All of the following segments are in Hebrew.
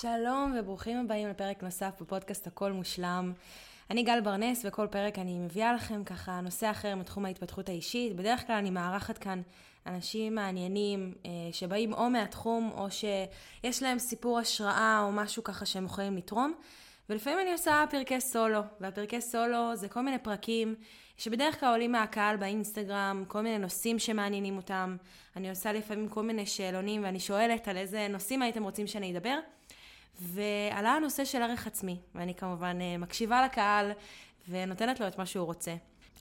שלום וברוכים הבאים לפרק נוסף בפודקאסט הכל מושלם. אני גל ברנס, וכל פרק אני מביאה לכם ככה נושא אחר מתחום ההתפתחות האישית. בדרך כלל אני מארחת כאן אנשים מעניינים אה, שבאים או מהתחום, או שיש להם סיפור השראה או משהו ככה שהם יכולים לתרום. ולפעמים אני עושה פרקי סולו, והפרקי סולו זה כל מיני פרקים שבדרך כלל עולים מהקהל באינסטגרם, כל מיני נושאים שמעניינים אותם. אני עושה לפעמים כל מיני שאלונים ואני שואלת על איזה נושאים הייתם רוצים שאני אדבר. ועלה הנושא של ערך עצמי, ואני כמובן אה, מקשיבה לקהל ונותנת לו את מה שהוא רוצה.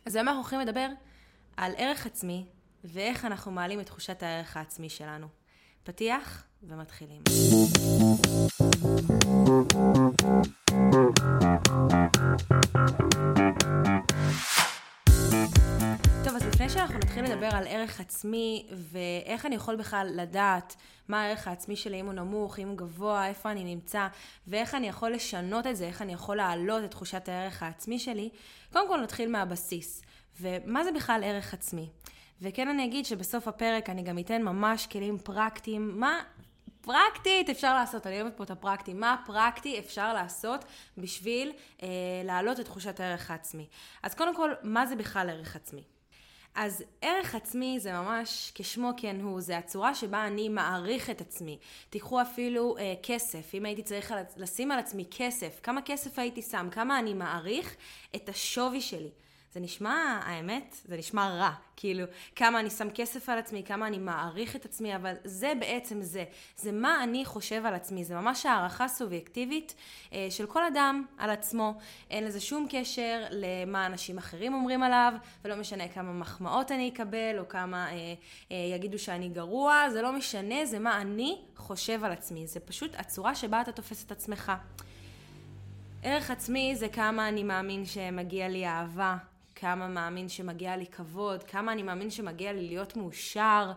אז היום אנחנו הולכים לדבר על ערך עצמי ואיך אנחנו מעלים את תחושת הערך העצמי שלנו. פתיח ומתחילים. על ערך עצמי ואיך אני יכול בכלל לדעת מה הערך העצמי שלי, אם הוא נמוך, אם הוא גבוה, איפה אני נמצא, ואיך אני יכול לשנות את זה, איך אני יכול להעלות את תחושת הערך העצמי שלי, קודם כל נתחיל מהבסיס. ומה זה בכלל ערך עצמי? וכן אני אגיד שבסוף הפרק אני גם אתן ממש כלים פרקטיים, מה פרקטית אפשר לעשות, אני אוהבת פה את הפרקטי, מה פרקטי אפשר לעשות בשביל אה, להעלות את תחושת הערך העצמי. אז קודם כל, מה זה בכלל ערך עצמי? אז ערך עצמי זה ממש, כשמו כן הוא, זה הצורה שבה אני מעריך את עצמי. תיקחו אפילו אה, כסף, אם הייתי צריך לשים על עצמי כסף, כמה כסף הייתי שם, כמה אני מעריך את השווי שלי. זה נשמע, האמת, זה נשמע רע. כאילו, כמה אני שם כסף על עצמי, כמה אני מעריך את עצמי, אבל זה בעצם זה. זה מה אני חושב על עצמי. זה ממש הערכה סובייקטיבית אה, של כל אדם על עצמו. אין לזה שום קשר למה אנשים אחרים אומרים עליו, ולא משנה כמה מחמאות אני אקבל, או כמה אה, אה, יגידו שאני גרוע, זה לא משנה, זה מה אני חושב על עצמי. זה פשוט הצורה שבה אתה תופס את עצמך. ערך עצמי זה כמה אני מאמין שמגיע לי אהבה, כמה מאמין שמגיע לי כבוד, כמה אני מאמין שמגיע לי להיות מאושר.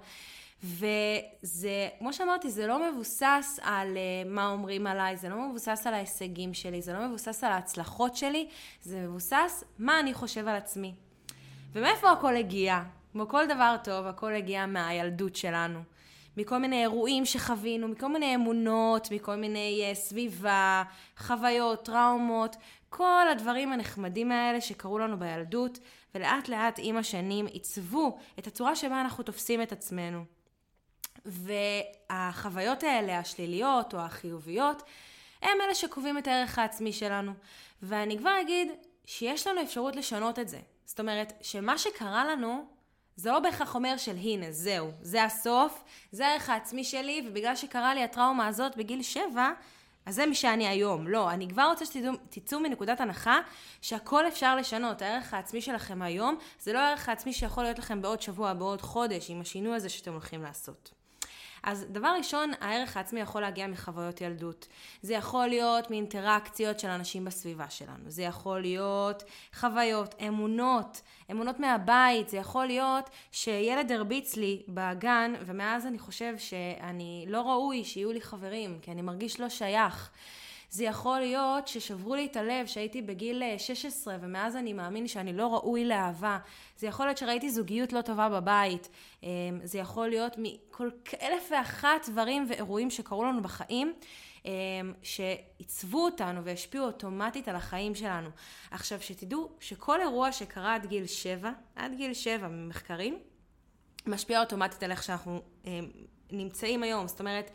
וזה, כמו שאמרתי, זה לא מבוסס על uh, מה אומרים עליי, זה לא מבוסס על ההישגים שלי, זה לא מבוסס על ההצלחות שלי, זה מבוסס מה אני חושב על עצמי. ומאיפה הכל הגיע? כמו כל דבר טוב, הכל הגיע מהילדות שלנו. מכל מיני אירועים שחווינו, מכל מיני אמונות, מכל מיני uh, סביבה, חוויות, טראומות, כל הדברים הנחמדים האלה שקרו לנו בילדות, ולאט לאט עם השנים עיצבו את הצורה שבה אנחנו תופסים את עצמנו. והחוויות האלה, השליליות או החיוביות, הם אלה שקובעים את הערך העצמי שלנו. ואני כבר אגיד שיש לנו אפשרות לשנות את זה. זאת אומרת, שמה שקרה לנו, זה לא בהכרח אומר של הנה, זהו, זה הסוף, זה הערך העצמי שלי, ובגלל שקרה לי הטראומה הזאת בגיל שבע, אז זה מי שאני היום. לא, אני כבר רוצה שתצאו מנקודת הנחה שהכל אפשר לשנות. הערך העצמי שלכם היום זה לא הערך העצמי שיכול להיות לכם בעוד שבוע, בעוד חודש, עם השינוי הזה שאתם הולכים לעשות. אז דבר ראשון, הערך העצמי יכול להגיע מחוויות ילדות. זה יכול להיות מאינטראקציות של אנשים בסביבה שלנו. זה יכול להיות חוויות, אמונות, אמונות מהבית. זה יכול להיות שילד הרביץ לי בגן, ומאז אני חושב שאני לא ראוי שיהיו לי חברים, כי אני מרגיש לא שייך. זה יכול להיות ששברו לי את הלב שהייתי בגיל 16 אה, ומאז אני מאמין שאני לא ראוי לאהבה. זה יכול להיות שראיתי זוגיות לא טובה בבית. אמ, זה יכול להיות מכל אלף ואחת דברים ואירועים שקרו לנו בחיים. אמ, שעיצבו אותנו והשפיעו אוטומטית על החיים שלנו. עכשיו, שתדעו שכל אירוע שקרה עד גיל 7, עד גיל 7 ממחקרים, משפיע אוטומטית על איך שאנחנו אמ, נמצאים היום. זאת אומרת,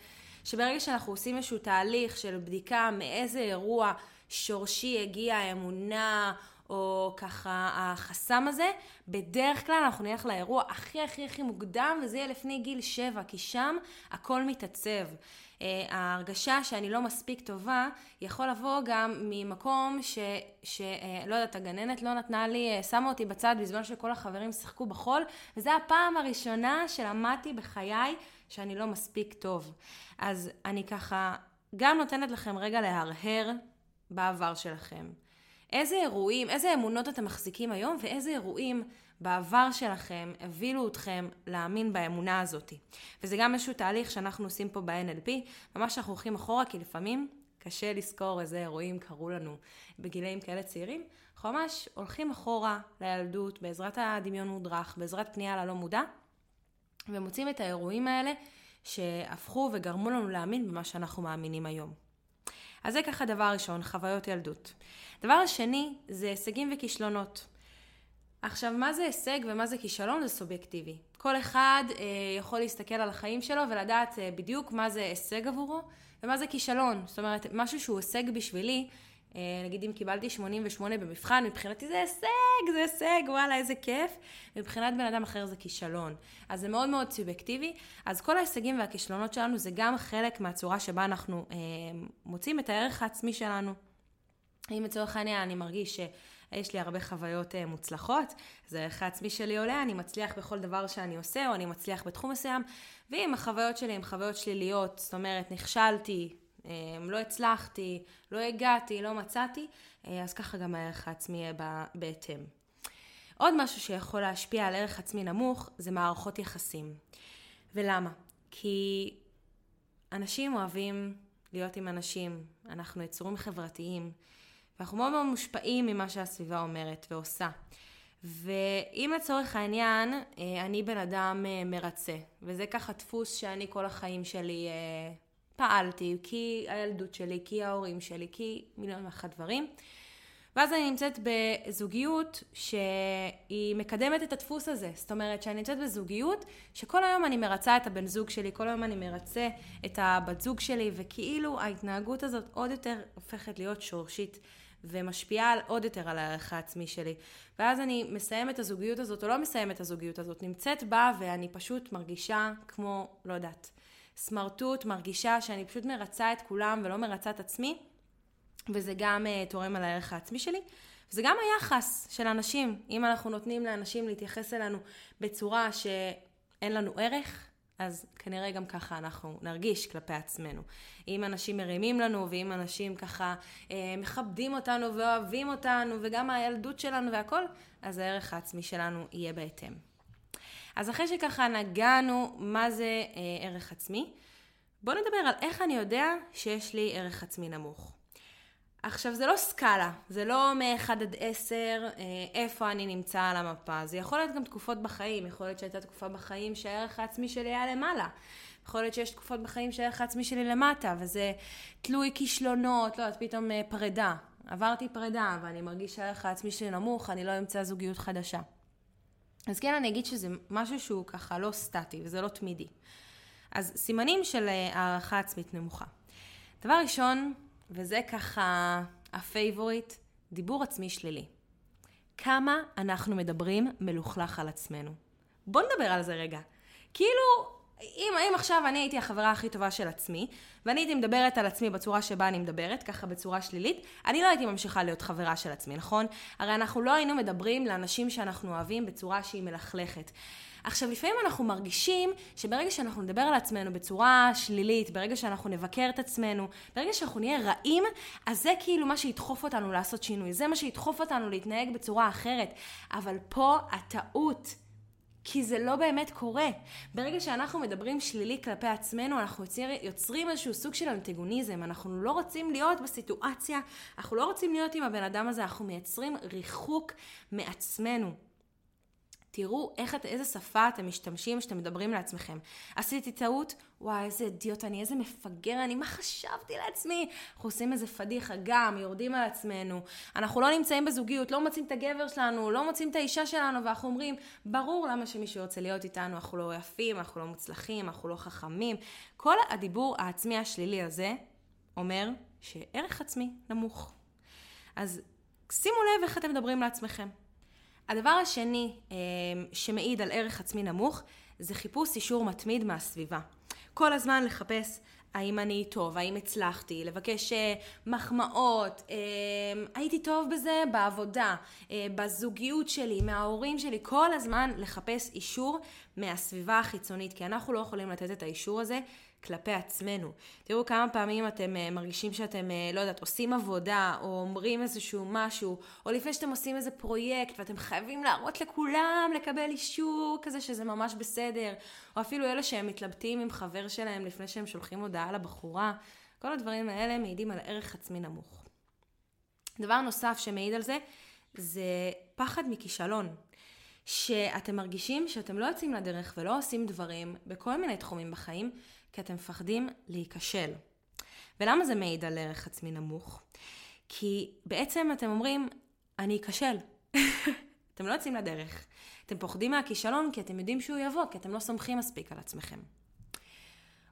שברגע שאנחנו עושים איזשהו תהליך של בדיקה מאיזה אירוע שורשי הגיעה האמונה, או ככה החסם הזה, בדרך כלל אנחנו נלך לאירוע הכי הכי הכי מוקדם, וזה יהיה לפני גיל שבע, כי שם הכל מתעצב. Uh, ההרגשה שאני לא מספיק טובה, יכול לבוא גם ממקום ש... ש uh, לא יודעת, הגננת לא נתנה לי, uh, שמה אותי בצד בזמן שכל החברים שיחקו בחול, וזו הפעם הראשונה שלמדתי בחיי שאני לא מספיק טוב. אז אני ככה גם נותנת לכם רגע להרהר בעבר שלכם. איזה אירועים, איזה אמונות אתם מחזיקים היום ואיזה אירועים בעבר שלכם הבילו אתכם להאמין באמונה הזאת. וזה גם איזשהו תהליך שאנחנו עושים פה ב-NLP, ממש אנחנו הולכים אחורה כי לפעמים קשה לזכור איזה אירועים קרו לנו בגילאים כאלה צעירים. אנחנו ממש הולכים אחורה לילדות בעזרת הדמיון מודרך, בעזרת פנייה ללא מודע, ומוצאים את האירועים האלה שהפכו וגרמו לנו להאמין במה שאנחנו מאמינים היום. אז זה ככה דבר ראשון, חוויות ילדות. דבר השני זה הישגים וכישלונות. עכשיו, מה זה הישג ומה זה כישלון זה סובייקטיבי. כל אחד אה, יכול להסתכל על החיים שלו ולדעת אה, בדיוק מה זה הישג עבורו ומה זה כישלון. זאת אומרת, משהו שהוא הישג בשבילי, נגיד אם קיבלתי 88 במבחן, מבחינתי זה הישג, זה הישג, וואלה, איזה כיף. מבחינת בן אדם אחר זה כישלון. אז זה מאוד מאוד סובייקטיבי. אז כל ההישגים והכישלונות שלנו זה גם חלק מהצורה שבה אנחנו אה, מוצאים את הערך העצמי שלנו. אם לצורך העניין אני מרגיש שיש לי הרבה חוויות אה, מוצלחות, אז הערך העצמי שלי עולה, אני מצליח בכל דבר שאני עושה, או אני מצליח בתחום מסוים, ואם החוויות שלי הן חוויות שליליות, זאת אומרת, נכשלתי, אה, לא הצלחתי, לא הגעתי, לא מצאתי, אה, אז ככה גם הערך העצמי יהיה בהתאם. עוד משהו שיכול להשפיע על ערך עצמי נמוך זה מערכות יחסים. ולמה? כי אנשים אוהבים להיות עם אנשים, אנחנו יצורים חברתיים, ואנחנו מאוד מאוד מושפעים ממה שהסביבה אומרת ועושה. ואם לצורך העניין, אה, אני בן אדם מרצה, וזה ככה דפוס שאני כל החיים שלי פעלתי, כי הילדות שלי, כי ההורים שלי, כי מיליון ואחת דברים. ואז אני נמצאת בזוגיות שהיא מקדמת את הדפוס הזה. זאת אומרת שאני נמצאת בזוגיות שכל היום אני מרצה את הבן זוג שלי, כל היום אני מרצה את הבת זוג שלי, וכאילו ההתנהגות הזאת עוד יותר הופכת להיות שורשית. ומשפיעה על, עוד יותר על הערך העצמי שלי. ואז אני מסיימת את הזוגיות הזאת, או לא מסיימת את הזוגיות הזאת, נמצאת בה ואני פשוט מרגישה כמו, לא יודעת, סמרטוט, מרגישה שאני פשוט מרצה את כולם ולא מרצה את עצמי, וזה גם uh, תורם על הערך העצמי שלי. וזה גם היחס של אנשים. אם אנחנו נותנים לאנשים להתייחס אלינו בצורה שאין לנו ערך, אז כנראה גם ככה אנחנו נרגיש כלפי עצמנו. אם אנשים מרימים לנו, ואם אנשים ככה אה, מכבדים אותנו ואוהבים אותנו, וגם הילדות שלנו והכל, אז הערך העצמי שלנו יהיה בהתאם. אז אחרי שככה נגענו מה זה אה, ערך עצמי, בואו נדבר על איך אני יודע שיש לי ערך עצמי נמוך. עכשיו זה לא סקאלה, זה לא מ-1 עד 10 אה, איפה אני נמצא על המפה, זה יכול להיות גם תקופות בחיים, יכול להיות שהייתה תקופה בחיים שהערך העצמי שלי היה למעלה. יכול להיות שיש תקופות בחיים שהערך העצמי שלי למטה, וזה תלוי כישלונות, לא יודעת, פתאום אה, פרידה. עברתי פרידה ואני מרגיש שהערך העצמי שלי נמוך, אני לא אמצא זוגיות חדשה. אז כן, אני אגיד שזה משהו שהוא ככה לא סטטי וזה לא תמידי. אז סימנים של אה, הערכה עצמית נמוכה. דבר ראשון, וזה ככה ה favorite, דיבור עצמי שלילי. כמה אנחנו מדברים מלוכלך על עצמנו. בואו נדבר על זה רגע. כאילו, אם, אם עכשיו אני הייתי החברה הכי טובה של עצמי, ואני הייתי מדברת על עצמי בצורה שבה אני מדברת, ככה בצורה שלילית, אני לא הייתי ממשיכה להיות חברה של עצמי, נכון? הרי אנחנו לא היינו מדברים לאנשים שאנחנו אוהבים בצורה שהיא מלכלכת. עכשיו, לפעמים אנחנו מרגישים שברגע שאנחנו נדבר על עצמנו בצורה שלילית, ברגע שאנחנו נבקר את עצמנו, ברגע שאנחנו נהיה רעים, אז זה כאילו מה שידחוף אותנו לעשות שינוי. זה מה שידחוף אותנו להתנהג בצורה אחרת. אבל פה הטעות כי זה לא באמת קורה. ברגע שאנחנו מדברים שלילי כלפי עצמנו, אנחנו יוצר, יוצרים איזשהו סוג של אנטגוניזם. אנחנו לא רוצים להיות בסיטואציה, אנחנו לא רוצים להיות עם הבן אדם הזה, אנחנו מייצרים ריחוק מעצמנו. תראו איך, איזה שפה אתם משתמשים כשאתם מדברים לעצמכם. עשיתי טעות? וואי, איזה אידיוט אני, איזה מפגר אני, מה חשבתי לעצמי? אנחנו עושים איזה פדיחה גם, יורדים על עצמנו. אנחנו לא נמצאים בזוגיות, לא מוצאים את הגבר שלנו, לא מוצאים את האישה שלנו, ואנחנו אומרים, ברור למה שמישהו ירצה להיות איתנו, אנחנו לא יפים, אנחנו לא מוצלחים, אנחנו לא חכמים. כל הדיבור העצמי השלילי הזה אומר שערך עצמי נמוך. אז שימו לב איך אתם מדברים לעצמכם. הדבר השני אה, שמעיד על ערך עצמי נמוך זה חיפוש אישור מתמיד מהסביבה. כל הזמן לחפש האם אני טוב, האם הצלחתי, לבקש אה, מחמאות, אה, הייתי טוב בזה בעבודה, בזוגיות שלי, מההורים שלי, כל הזמן לחפש אישור מהסביבה החיצונית, כי אנחנו לא יכולים לתת את האישור הזה כלפי עצמנו. תראו כמה פעמים אתם uh, מרגישים שאתם, uh, לא יודעת, עושים עבודה, או אומרים איזשהו משהו, או לפני שאתם עושים איזה פרויקט, ואתם חייבים להראות לכולם לקבל אישור כזה שזה ממש בסדר, או אפילו אלה שהם מתלבטים עם חבר שלהם לפני שהם שולחים הודעה לבחורה. כל הדברים האלה מעידים על ערך עצמי נמוך. דבר נוסף שמעיד על זה, זה פחד מכישלון. שאתם מרגישים שאתם לא יוצאים לדרך ולא עושים דברים בכל מיני תחומים בחיים, כי אתם מפחדים להיכשל. ולמה זה מעיד על ערך עצמי נמוך? כי בעצם אתם אומרים, אני אכשל. אתם לא יוצאים לדרך. אתם פוחדים מהכישלון כי אתם יודעים שהוא יבוא, כי אתם לא סומכים מספיק על עצמכם.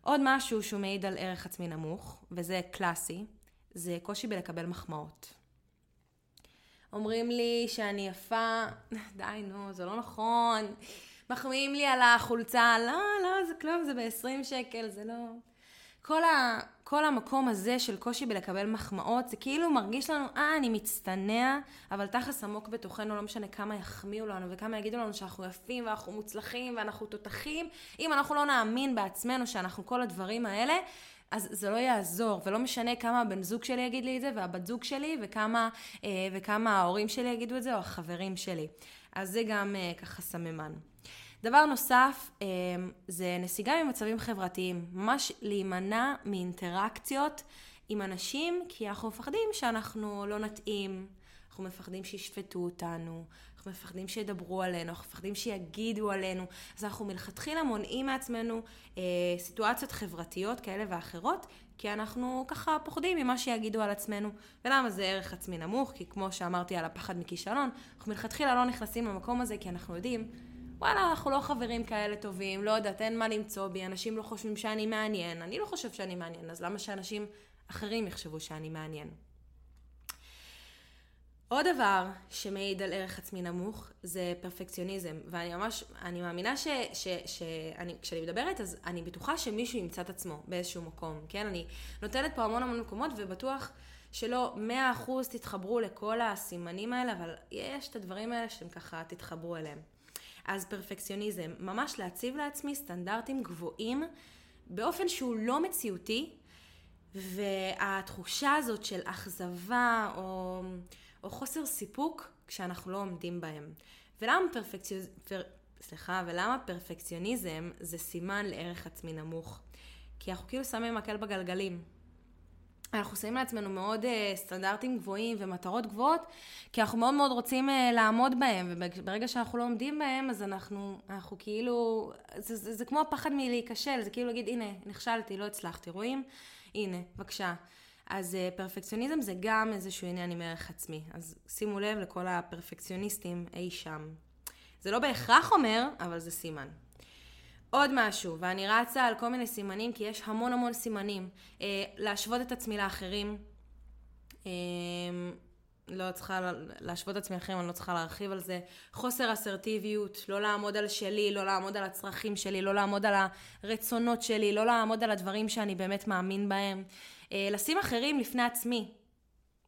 עוד משהו שהוא מעיד על ערך עצמי נמוך, וזה קלאסי, זה קושי בלקבל מחמאות. אומרים לי שאני יפה, די נו, זה לא נכון. מחמיאים לי על החולצה, לא, לא, זה כלום, זה ב-20 שקל, זה לא... כל, ה, כל המקום הזה של קושי בלקבל מחמאות, זה כאילו מרגיש לנו, אה, אני מצטנע, אבל תכלס עמוק בתוכנו, לא משנה כמה יחמיאו לנו וכמה יגידו לנו שאנחנו יפים ואנחנו מוצלחים ואנחנו תותחים, אם אנחנו לא נאמין בעצמנו שאנחנו כל הדברים האלה, אז זה לא יעזור, ולא משנה כמה הבן זוג שלי יגיד לי את זה, והבת זוג שלי, וכמה, אה, וכמה ההורים שלי יגידו את זה, או החברים שלי. אז זה גם אה, ככה סממן. דבר נוסף אה, זה נסיגה ממצבים חברתיים, ממש להימנע מאינטראקציות עם אנשים, כי אנחנו מפחדים שאנחנו לא נתאים, אנחנו מפחדים שישפטו אותנו, אנחנו מפחדים שידברו עלינו, אנחנו מפחדים שיגידו עלינו, אז אנחנו מלכתחילה מונעים מעצמנו אה, סיטואציות חברתיות כאלה ואחרות, כי אנחנו ככה פוחדים ממה שיגידו על עצמנו. ולמה זה ערך עצמי נמוך? כי כמו שאמרתי על הפחד מכישלון, אנחנו מלכתחילה לא נכנסים למקום הזה כי אנחנו יודעים וואלה, אנחנו לא חברים כאלה טובים, לא יודעת, אין מה למצוא בי, אנשים לא חושבים שאני מעניין, אני לא חושב שאני מעניין, אז למה שאנשים אחרים יחשבו שאני מעניין? עוד דבר שמעיד על ערך עצמי נמוך זה פרפקציוניזם, ואני ממש, אני מאמינה ש, ש, שאני, כשאני מדברת אז אני בטוחה שמישהו ימצא את עצמו באיזשהו מקום, כן? אני נותנת פה המון המון מקומות ובטוח שלא מאה אחוז תתחברו לכל הסימנים האלה, אבל יש את הדברים האלה שהם ככה תתחברו אליהם. אז פרפקציוניזם, ממש להציב לעצמי סטנדרטים גבוהים באופן שהוא לא מציאותי, והתחושה הזאת של אכזבה או, או חוסר סיפוק כשאנחנו לא עומדים בהם. ולמה פרפקציוניזם, פר... סליחה, ולמה פרפקציוניזם זה סימן לערך עצמי נמוך? כי אנחנו כאילו שמים מקל בגלגלים. אנחנו שמים לעצמנו מאוד uh, סטנדרטים גבוהים ומטרות גבוהות, כי אנחנו מאוד מאוד רוצים uh, לעמוד בהם, וברגע שאנחנו לא עומדים בהם, אז אנחנו, אנחנו כאילו, זה, זה, זה כמו הפחד מלהיכשל, זה כאילו להגיד, הנה, נכשלתי, לא הצלחתי, רואים? הנה, בבקשה. אז uh, פרפקציוניזם זה גם איזשהו עניין עם ערך עצמי, אז שימו לב לכל הפרפקציוניסטים אי שם. זה לא בהכרח אומר, אבל זה סימן. עוד משהו, ואני רצה על כל מיני סימנים, כי יש המון המון סימנים. אה, להשוות את עצמי לאחרים. אה, לא צריכה להשוות את עצמי לאחרים, אני לא צריכה להרחיב על זה. חוסר אסרטיביות, לא לעמוד על שלי, לא לעמוד על הצרכים שלי, לא לעמוד על הרצונות שלי, לא לעמוד על הדברים שאני באמת מאמין בהם. אה, לשים אחרים לפני עצמי.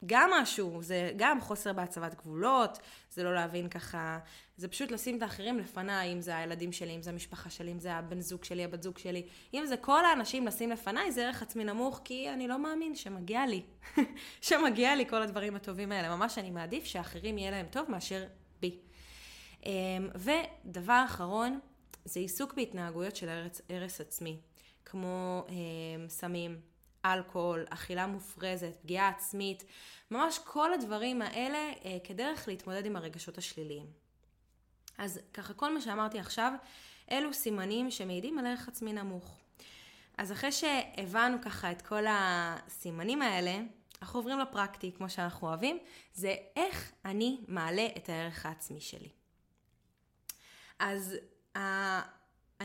גם משהו, זה גם חוסר בהצבת גבולות, זה לא להבין ככה, זה פשוט לשים את האחרים לפניי, אם זה הילדים שלי, אם זה המשפחה שלי, אם זה הבן זוג שלי, הבת זוג שלי, אם זה כל האנשים לשים לפניי, זה ערך עצמי נמוך, כי אני לא מאמין שמגיע לי, שמגיע לי כל הדברים הטובים האלה. ממש אני מעדיף שאחרים יהיה להם טוב מאשר בי. אמ, ודבר אחרון, זה עיסוק בהתנהגויות של הרס, עצמי, כמו אמ, סמים. אלכוהול, אכילה מופרזת, פגיעה עצמית, ממש כל הדברים האלה אה, כדרך להתמודד עם הרגשות השליליים. אז ככה כל מה שאמרתי עכשיו, אלו סימנים שמעידים על ערך עצמי נמוך. אז אחרי שהבנו ככה את כל הסימנים האלה, אנחנו עוברים לפרקטי, כמו שאנחנו אוהבים, זה איך אני מעלה את הערך העצמי שלי. אז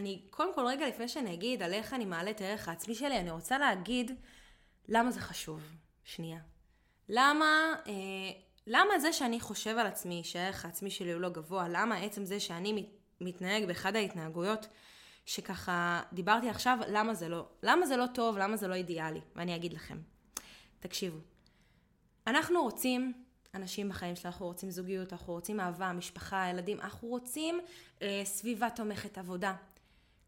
אני, קודם כל רגע לפני שאני אגיד על איך אני מעלה את הערך העצמי שלי, אני רוצה להגיד למה זה חשוב. שנייה. למה, אה, למה זה שאני חושב על עצמי שהערך העצמי שלי הוא לא גבוה, למה עצם זה שאני מתנהג באחד ההתנהגויות שככה דיברתי עכשיו, למה זה לא, למה זה לא טוב, למה זה לא אידיאלי, ואני אגיד לכם. תקשיבו, אנחנו רוצים אנשים בחיים שלנו, אנחנו רוצים זוגיות, אנחנו רוצים אהבה, משפחה, ילדים, אנחנו רוצים אה, סביבה תומכת עבודה.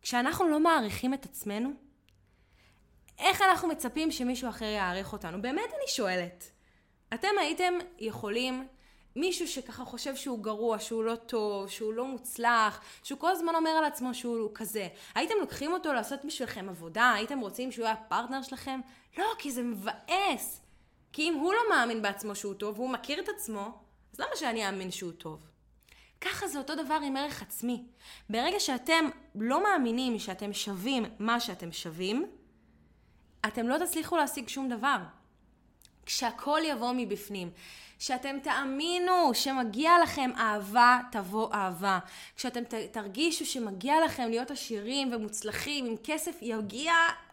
כשאנחנו לא מעריכים את עצמנו, איך אנחנו מצפים שמישהו אחר יעריך אותנו? באמת אני שואלת. אתם הייתם יכולים, מישהו שככה חושב שהוא גרוע, שהוא לא טוב, שהוא לא מוצלח, שהוא כל הזמן אומר על עצמו שהוא כזה, הייתם לוקחים אותו לעשות בשבילכם עבודה? הייתם רוצים שהוא יהיה הפרטנר שלכם? לא, כי זה מבאס. כי אם הוא לא מאמין בעצמו שהוא טוב, והוא מכיר את עצמו, אז למה שאני אאמין שהוא טוב? ככה זה אותו דבר עם ערך עצמי. ברגע שאתם לא מאמינים שאתם שווים מה שאתם שווים, אתם לא תצליחו להשיג שום דבר. כשהכל יבוא מבפנים, שאתם תאמינו שמגיע לכם אהבה, תבוא אהבה. כשאתם ת, תרגישו שמגיע לכם להיות עשירים ומוצלחים, עם כסף יגיע,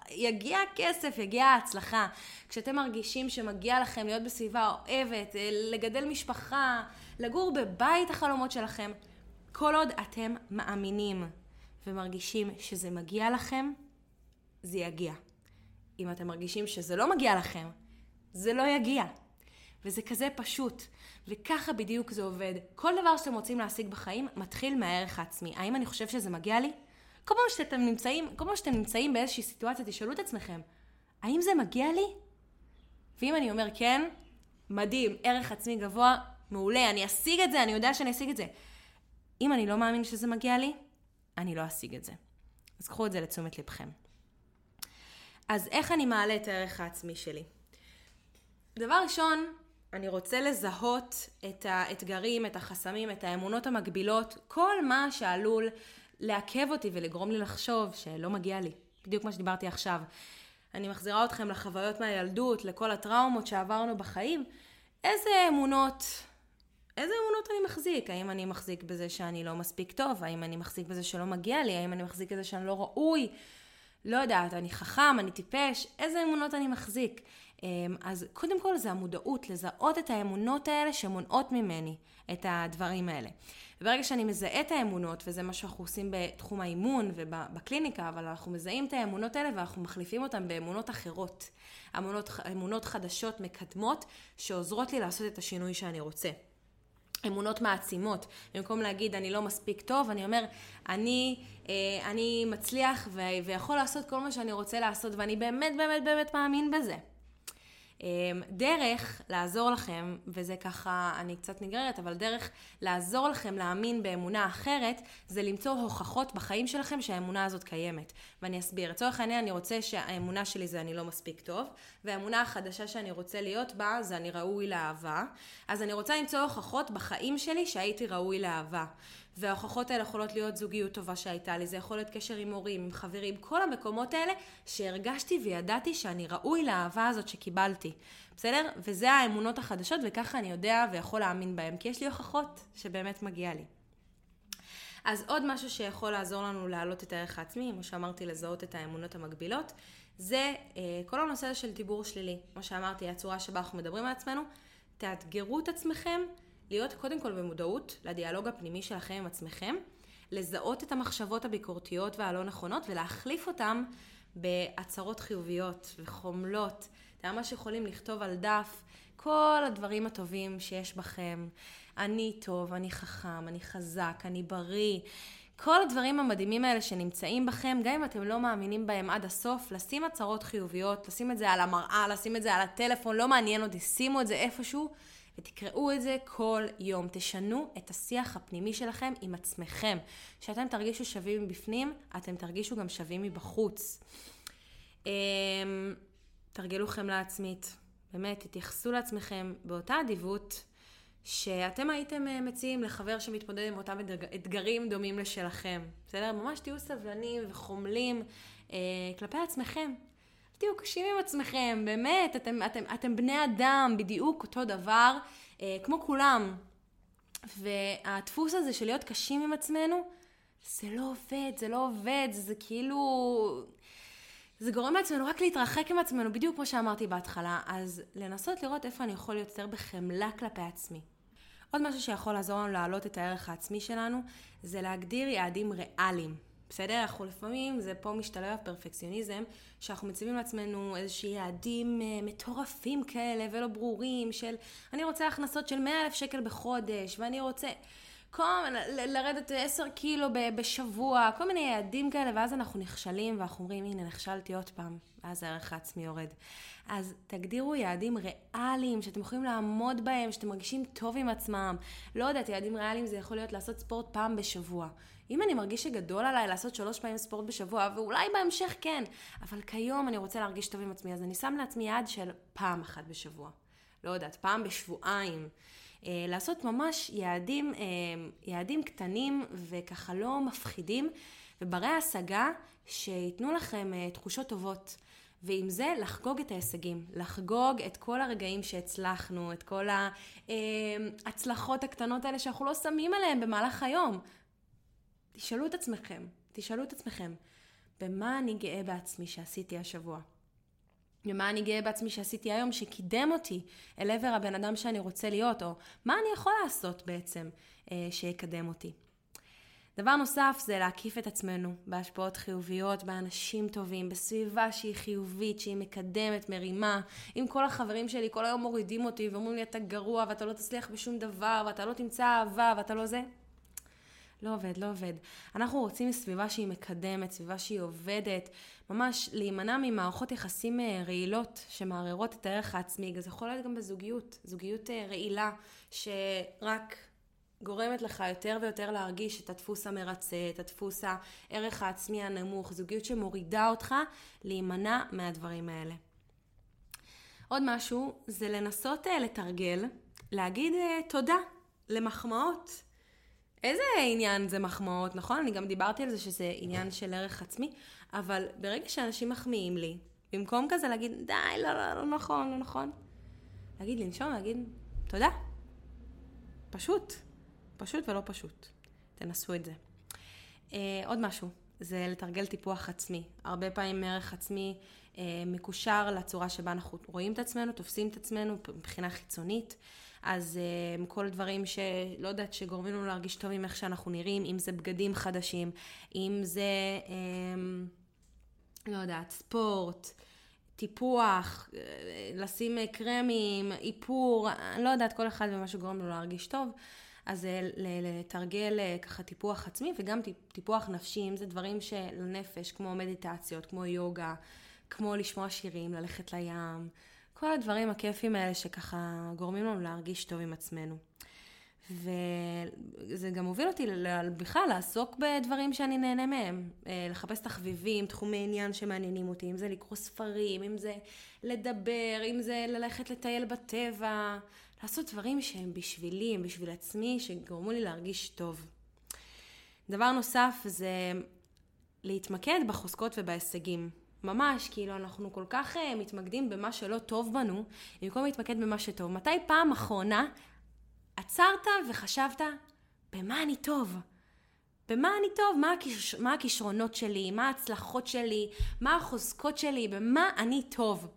יגיע הכסף, יגיע ההצלחה. כשאתם מרגישים שמגיע לכם להיות בסביבה אוהבת, אה, לגדל משפחה, לגור בבית החלומות שלכם, כל עוד אתם מאמינים ומרגישים שזה מגיע לכם, זה יגיע. אם אתם מרגישים שזה לא מגיע לכם, זה לא יגיע. וזה כזה פשוט. וככה בדיוק זה עובד. כל דבר שאתם רוצים להשיג בחיים מתחיל מהערך העצמי. האם אני חושב שזה מגיע לי? כל פעם שאתם נמצאים, כל פעם שאתם נמצאים באיזושהי סיטואציה, תשאלו את עצמכם, האם זה מגיע לי? ואם אני אומר כן, מדהים, ערך עצמי גבוה, מעולה, אני אשיג את זה, אני יודע שאני אשיג את זה. אם אני לא מאמין שזה מגיע לי, אני לא אשיג את זה. אז קחו את זה לתשומת לבכם. אז איך אני מעלה את הערך העצמי שלי? דבר ראשון, אני רוצה לזהות את האתגרים, את החסמים, את האמונות המגבילות, כל מה שעלול לעכב אותי ולגרום לי לחשוב שלא מגיע לי. בדיוק מה שדיברתי עכשיו. אני מחזירה אתכם לחוויות מהילדות, לכל הטראומות שעברנו בחיים. איזה אמונות, איזה אמונות אני מחזיק? האם אני מחזיק בזה שאני לא מספיק טוב? האם אני מחזיק בזה שלא מגיע לי? האם אני מחזיק בזה שאני לא ראוי? לא יודעת, אני חכם, אני טיפש? איזה אמונות אני מחזיק? אמ, אז קודם כל זה המודעות, לזהות את האמונות האלה שמונעות ממני את הדברים האלה. וברגע שאני מזהה את האמונות, וזה מה שאנחנו עושים בתחום האימון ובקליניקה, אבל אנחנו מזהים את האמונות האלה ואנחנו מחליפים אותן באמונות אחרות. אמונות, אמונות חדשות מקדמות שעוזרות לי לעשות את השינוי שאני רוצה. אמונות מעצימות. במקום להגיד אני לא מספיק טוב, אני אומר אני, אה, אני מצליח ויכול לעשות כל מה שאני רוצה לעשות ואני באמת באמת באמת מאמין בזה. אמ, דרך לעזור לכם, וזה ככה, אני קצת נגררת, אבל דרך לעזור לכם להאמין באמונה אחרת, זה למצוא הוכחות בחיים שלכם שהאמונה הזאת קיימת. ואני אסביר. לצורך העניין, אני רוצה שהאמונה שלי זה אני לא מספיק טוב, והאמונה החדשה שאני רוצה להיות בה זה אני ראוי לאהבה. אז אני רוצה למצוא הוכחות בחיים שלי שהייתי ראוי לאהבה. וההוכחות האלה יכולות להיות זוגיות טובה שהייתה לי, זה יכול להיות קשר עם הורים, עם חברים, כל המקומות האלה שהרגשתי וידעתי שאני ראוי לאהבה הזאת שקיבלתי, בסדר? וזה האמונות החדשות וככה אני יודע ויכול להאמין בהם, כי יש לי הוכחות שבאמת מגיע לי. אז עוד משהו שיכול לעזור לנו להעלות את הערך העצמי, כמו שאמרתי, לזהות את האמונות המקבילות, זה אה, כל הנושא של דיבור שלילי. כמו שאמרתי, הצורה שבה אנחנו מדברים על עצמנו, תאתגרו את עצמכם להיות קודם כל במודעות לדיאלוג הפנימי שלכם עם עצמכם, לזהות את המחשבות הביקורתיות והלא נכונות ולהחליף אותם בהצהרות חיוביות וחומלות. אתם ממש יכולים לכתוב על דף כל הדברים הטובים שיש בכם. אני טוב, אני חכם, אני חזק, אני בריא. כל הדברים המדהימים האלה שנמצאים בכם, גם אם אתם לא מאמינים בהם עד הסוף, לשים הצהרות חיוביות, לשים את זה על המראה, לשים את זה על הטלפון, לא מעניין אותי, שימו את זה איפשהו. ותקראו את זה כל יום. תשנו את השיח הפנימי שלכם עם עצמכם. כשאתם תרגישו שווים מבפנים, אתם תרגישו גם שווים מבחוץ. אמ, תרגלו חמלה עצמית. באמת, תתייחסו לעצמכם באותה אדיבות שאתם הייתם אה, מציעים לחבר שמתמודד עם אותם אתגרים דומים לשלכם. בסדר? ממש תהיו סבלנים וחומלים אה, כלפי עצמכם. תהיו קשים עם עצמכם, באמת, אתם, אתם, אתם בני אדם, בדיוק אותו דבר, אה, כמו כולם. והדפוס הזה של להיות קשים עם עצמנו, זה לא עובד, זה לא עובד, זה כאילו... זה גורם לעצמנו רק להתרחק עם עצמנו, בדיוק כמו שאמרתי בהתחלה. אז לנסות לראות איפה אני יכול להיות יותר בחמלה כלפי עצמי. עוד משהו שיכול לעזור לנו להעלות את הערך העצמי שלנו, זה להגדיר יעדים ריאליים. בסדר? אנחנו לפעמים, זה פה משתלב הפרפקציוניזם, שאנחנו מציבים לעצמנו איזשהם יעדים uh, מטורפים כאלה ולא ברורים, של אני רוצה הכנסות של 100 אלף שקל בחודש, ואני רוצה כל, לרדת 10 קילו בשבוע, כל מיני יעדים כאלה, ואז אנחנו נכשלים, ואנחנו אומרים, הנה, נכשלתי עוד פעם, ואז הערך העצמי יורד. אז תגדירו יעדים ריאליים, שאתם יכולים לעמוד בהם, שאתם מרגישים טוב עם עצמם. לא יודעת, יעדים ריאליים זה יכול להיות לעשות ספורט פעם בשבוע. אם אני מרגיש שגדול עליי לעשות שלוש פעמים ספורט בשבוע, ואולי בהמשך כן, אבל כיום אני רוצה להרגיש טוב עם עצמי, אז אני שם לעצמי יעד של פעם אחת בשבוע. לא יודעת, פעם בשבועיים. אה, לעשות ממש יעדים, אה, יעדים קטנים וככה לא מפחידים, וברי השגה שייתנו לכם אה, תחושות טובות. ועם זה לחגוג את ההישגים, לחגוג את כל הרגעים שהצלחנו, את כל ההצלחות הקטנות האלה שאנחנו לא שמים עליהן במהלך היום. תשאלו את עצמכם, תשאלו את עצמכם, במה אני גאה בעצמי שעשיתי השבוע? במה אני גאה בעצמי שעשיתי היום שקידם אותי אל עבר הבן אדם שאני רוצה להיות, או מה אני יכול לעשות בעצם אה, שיקדם אותי. דבר נוסף זה להקיף את עצמנו בהשפעות חיוביות, באנשים טובים, בסביבה שהיא חיובית, שהיא מקדמת, מרימה. אם כל החברים שלי כל היום מורידים אותי ואומרים לי אתה גרוע ואתה לא תצליח בשום דבר ואתה לא תמצא אהבה ואתה לא זה, לא עובד, לא עובד. אנחנו רוצים סביבה שהיא מקדמת, סביבה שהיא עובדת, ממש להימנע ממערכות יחסים אה, רעילות שמערערות את הערך העצמי. זה יכול להיות גם בזוגיות, זוגיות אה, רעילה שרק גורמת לך יותר ויותר להרגיש את הדפוס המרצה, את הדפוס הערך העצמי הנמוך, זוגיות שמורידה אותך, להימנע מהדברים האלה. עוד משהו זה לנסות אה, לתרגל, להגיד תודה למחמאות. איזה עניין זה מחמאות, נכון? אני גם דיברתי על זה שזה עניין של ערך עצמי, אבל ברגע שאנשים מחמיאים לי, במקום כזה להגיד, די, לא, לא, לא נכון, לא נכון, להגיד, לנשום, להגיד, תודה. פשוט. פשוט ולא פשוט. תנסו את זה. Uh, עוד משהו, זה לתרגל טיפוח עצמי. הרבה פעמים ערך עצמי uh, מקושר לצורה שבה אנחנו רואים את עצמנו, תופסים את עצמנו מבחינה חיצונית. אז um, כל הדברים שלא יודעת, שגורמים לנו להרגיש טוב עם איך שאנחנו נראים, אם זה בגדים חדשים, אם זה, um, לא יודעת, ספורט, טיפוח, אה, לשים קרמים, איפור, אני לא יודעת, כל אחד ומה שגורם לו להרגיש טוב. אז לתרגל אה, ככה טיפוח עצמי וגם טיפוח נפשי, אם זה דברים שלנפש, כמו מדיטציות, כמו יוגה, כמו לשמוע שירים, ללכת לים, כל הדברים הכיפים האלה שככה גורמים לנו להרגיש טוב עם עצמנו. וזה גם הוביל אותי בכלל לעסוק בדברים שאני נהנה מהם. אה, לחפש תחביבים, תחומי עניין שמעניינים אותי, אם זה לקרוא ספרים, אם זה לדבר, אם זה ללכת לטייל בטבע, לעשות דברים שהם בשבילי, הם בשביל עצמי, שגורמו לי להרגיש טוב. דבר נוסף זה להתמקד בחוזקות ובהישגים. ממש, כאילו אנחנו כל כך uh, מתמקדים במה שלא טוב בנו, במקום להתמקד במה שטוב. מתי פעם אחרונה עצרת וחשבת, במה אני טוב? במה אני טוב? מה, הכיש... מה הכישרונות שלי? מה ההצלחות שלי? מה החוזקות שלי? במה אני טוב?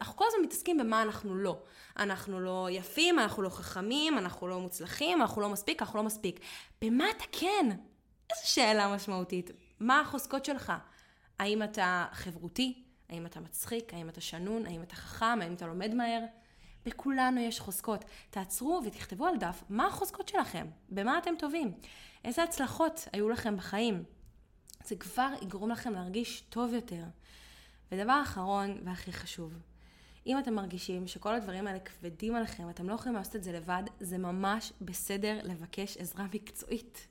אנחנו כל הזמן מתעסקים במה אנחנו לא. אנחנו לא יפים, אנחנו לא חכמים, אנחנו לא מוצלחים, אנחנו לא מספיק, אנחנו לא מספיק. במה אתה כן? איזו שאלה משמעותית. מה החוזקות שלך? האם אתה חברותי? האם אתה מצחיק? האם אתה שנון? האם אתה חכם? האם אתה לומד מהר? בכולנו יש חוזקות. תעצרו ותכתבו על דף מה החוזקות שלכם, במה אתם טובים, איזה הצלחות היו לכם בחיים. זה כבר יגרום לכם להרגיש טוב יותר. ודבר אחרון והכי חשוב, אם אתם מרגישים שכל הדברים האלה כבדים עליכם, אתם לא יכולים לעשות את זה לבד, זה ממש בסדר לבקש עזרה מקצועית.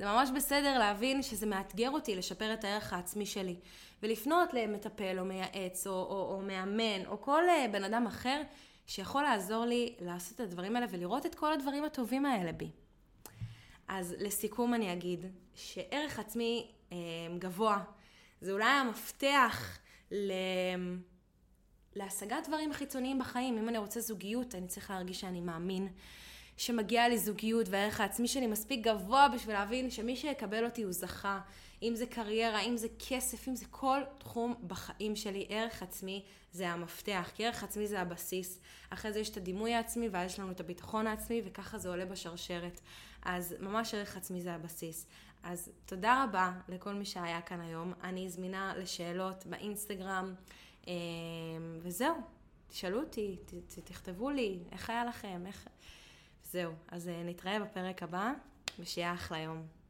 זה ממש בסדר להבין שזה מאתגר אותי לשפר את הערך העצמי שלי. ולפנות למטפל או מייעץ או, או, או מאמן או כל אה, בן אדם אחר שיכול לעזור לי לעשות את הדברים האלה ולראות את כל הדברים הטובים האלה בי. אז לסיכום אני אגיד שערך עצמי אה, גבוה זה אולי המפתח ל... להשגת דברים חיצוניים בחיים. אם אני רוצה זוגיות, אני צריך להרגיש שאני מאמין שמגיעה לי זוגיות והערך העצמי שלי מספיק גבוה בשביל להבין שמי שיקבל אותי הוא זכה. אם זה קריירה, אם זה כסף, אם זה כל תחום בחיים שלי, ערך עצמי זה המפתח, כי ערך עצמי זה הבסיס. אחרי זה יש את הדימוי העצמי ואז יש לנו את הביטחון העצמי וככה זה עולה בשרשרת. אז ממש ערך עצמי זה הבסיס. אז תודה רבה לכל מי שהיה כאן היום. אני זמינה לשאלות באינסטגרם, אמ, וזהו. תשאלו אותי, תכתבו לי, איך היה לכם, איך... זהו, אז אה, נתראה בפרק הבא, ושיהיה אחלה יום.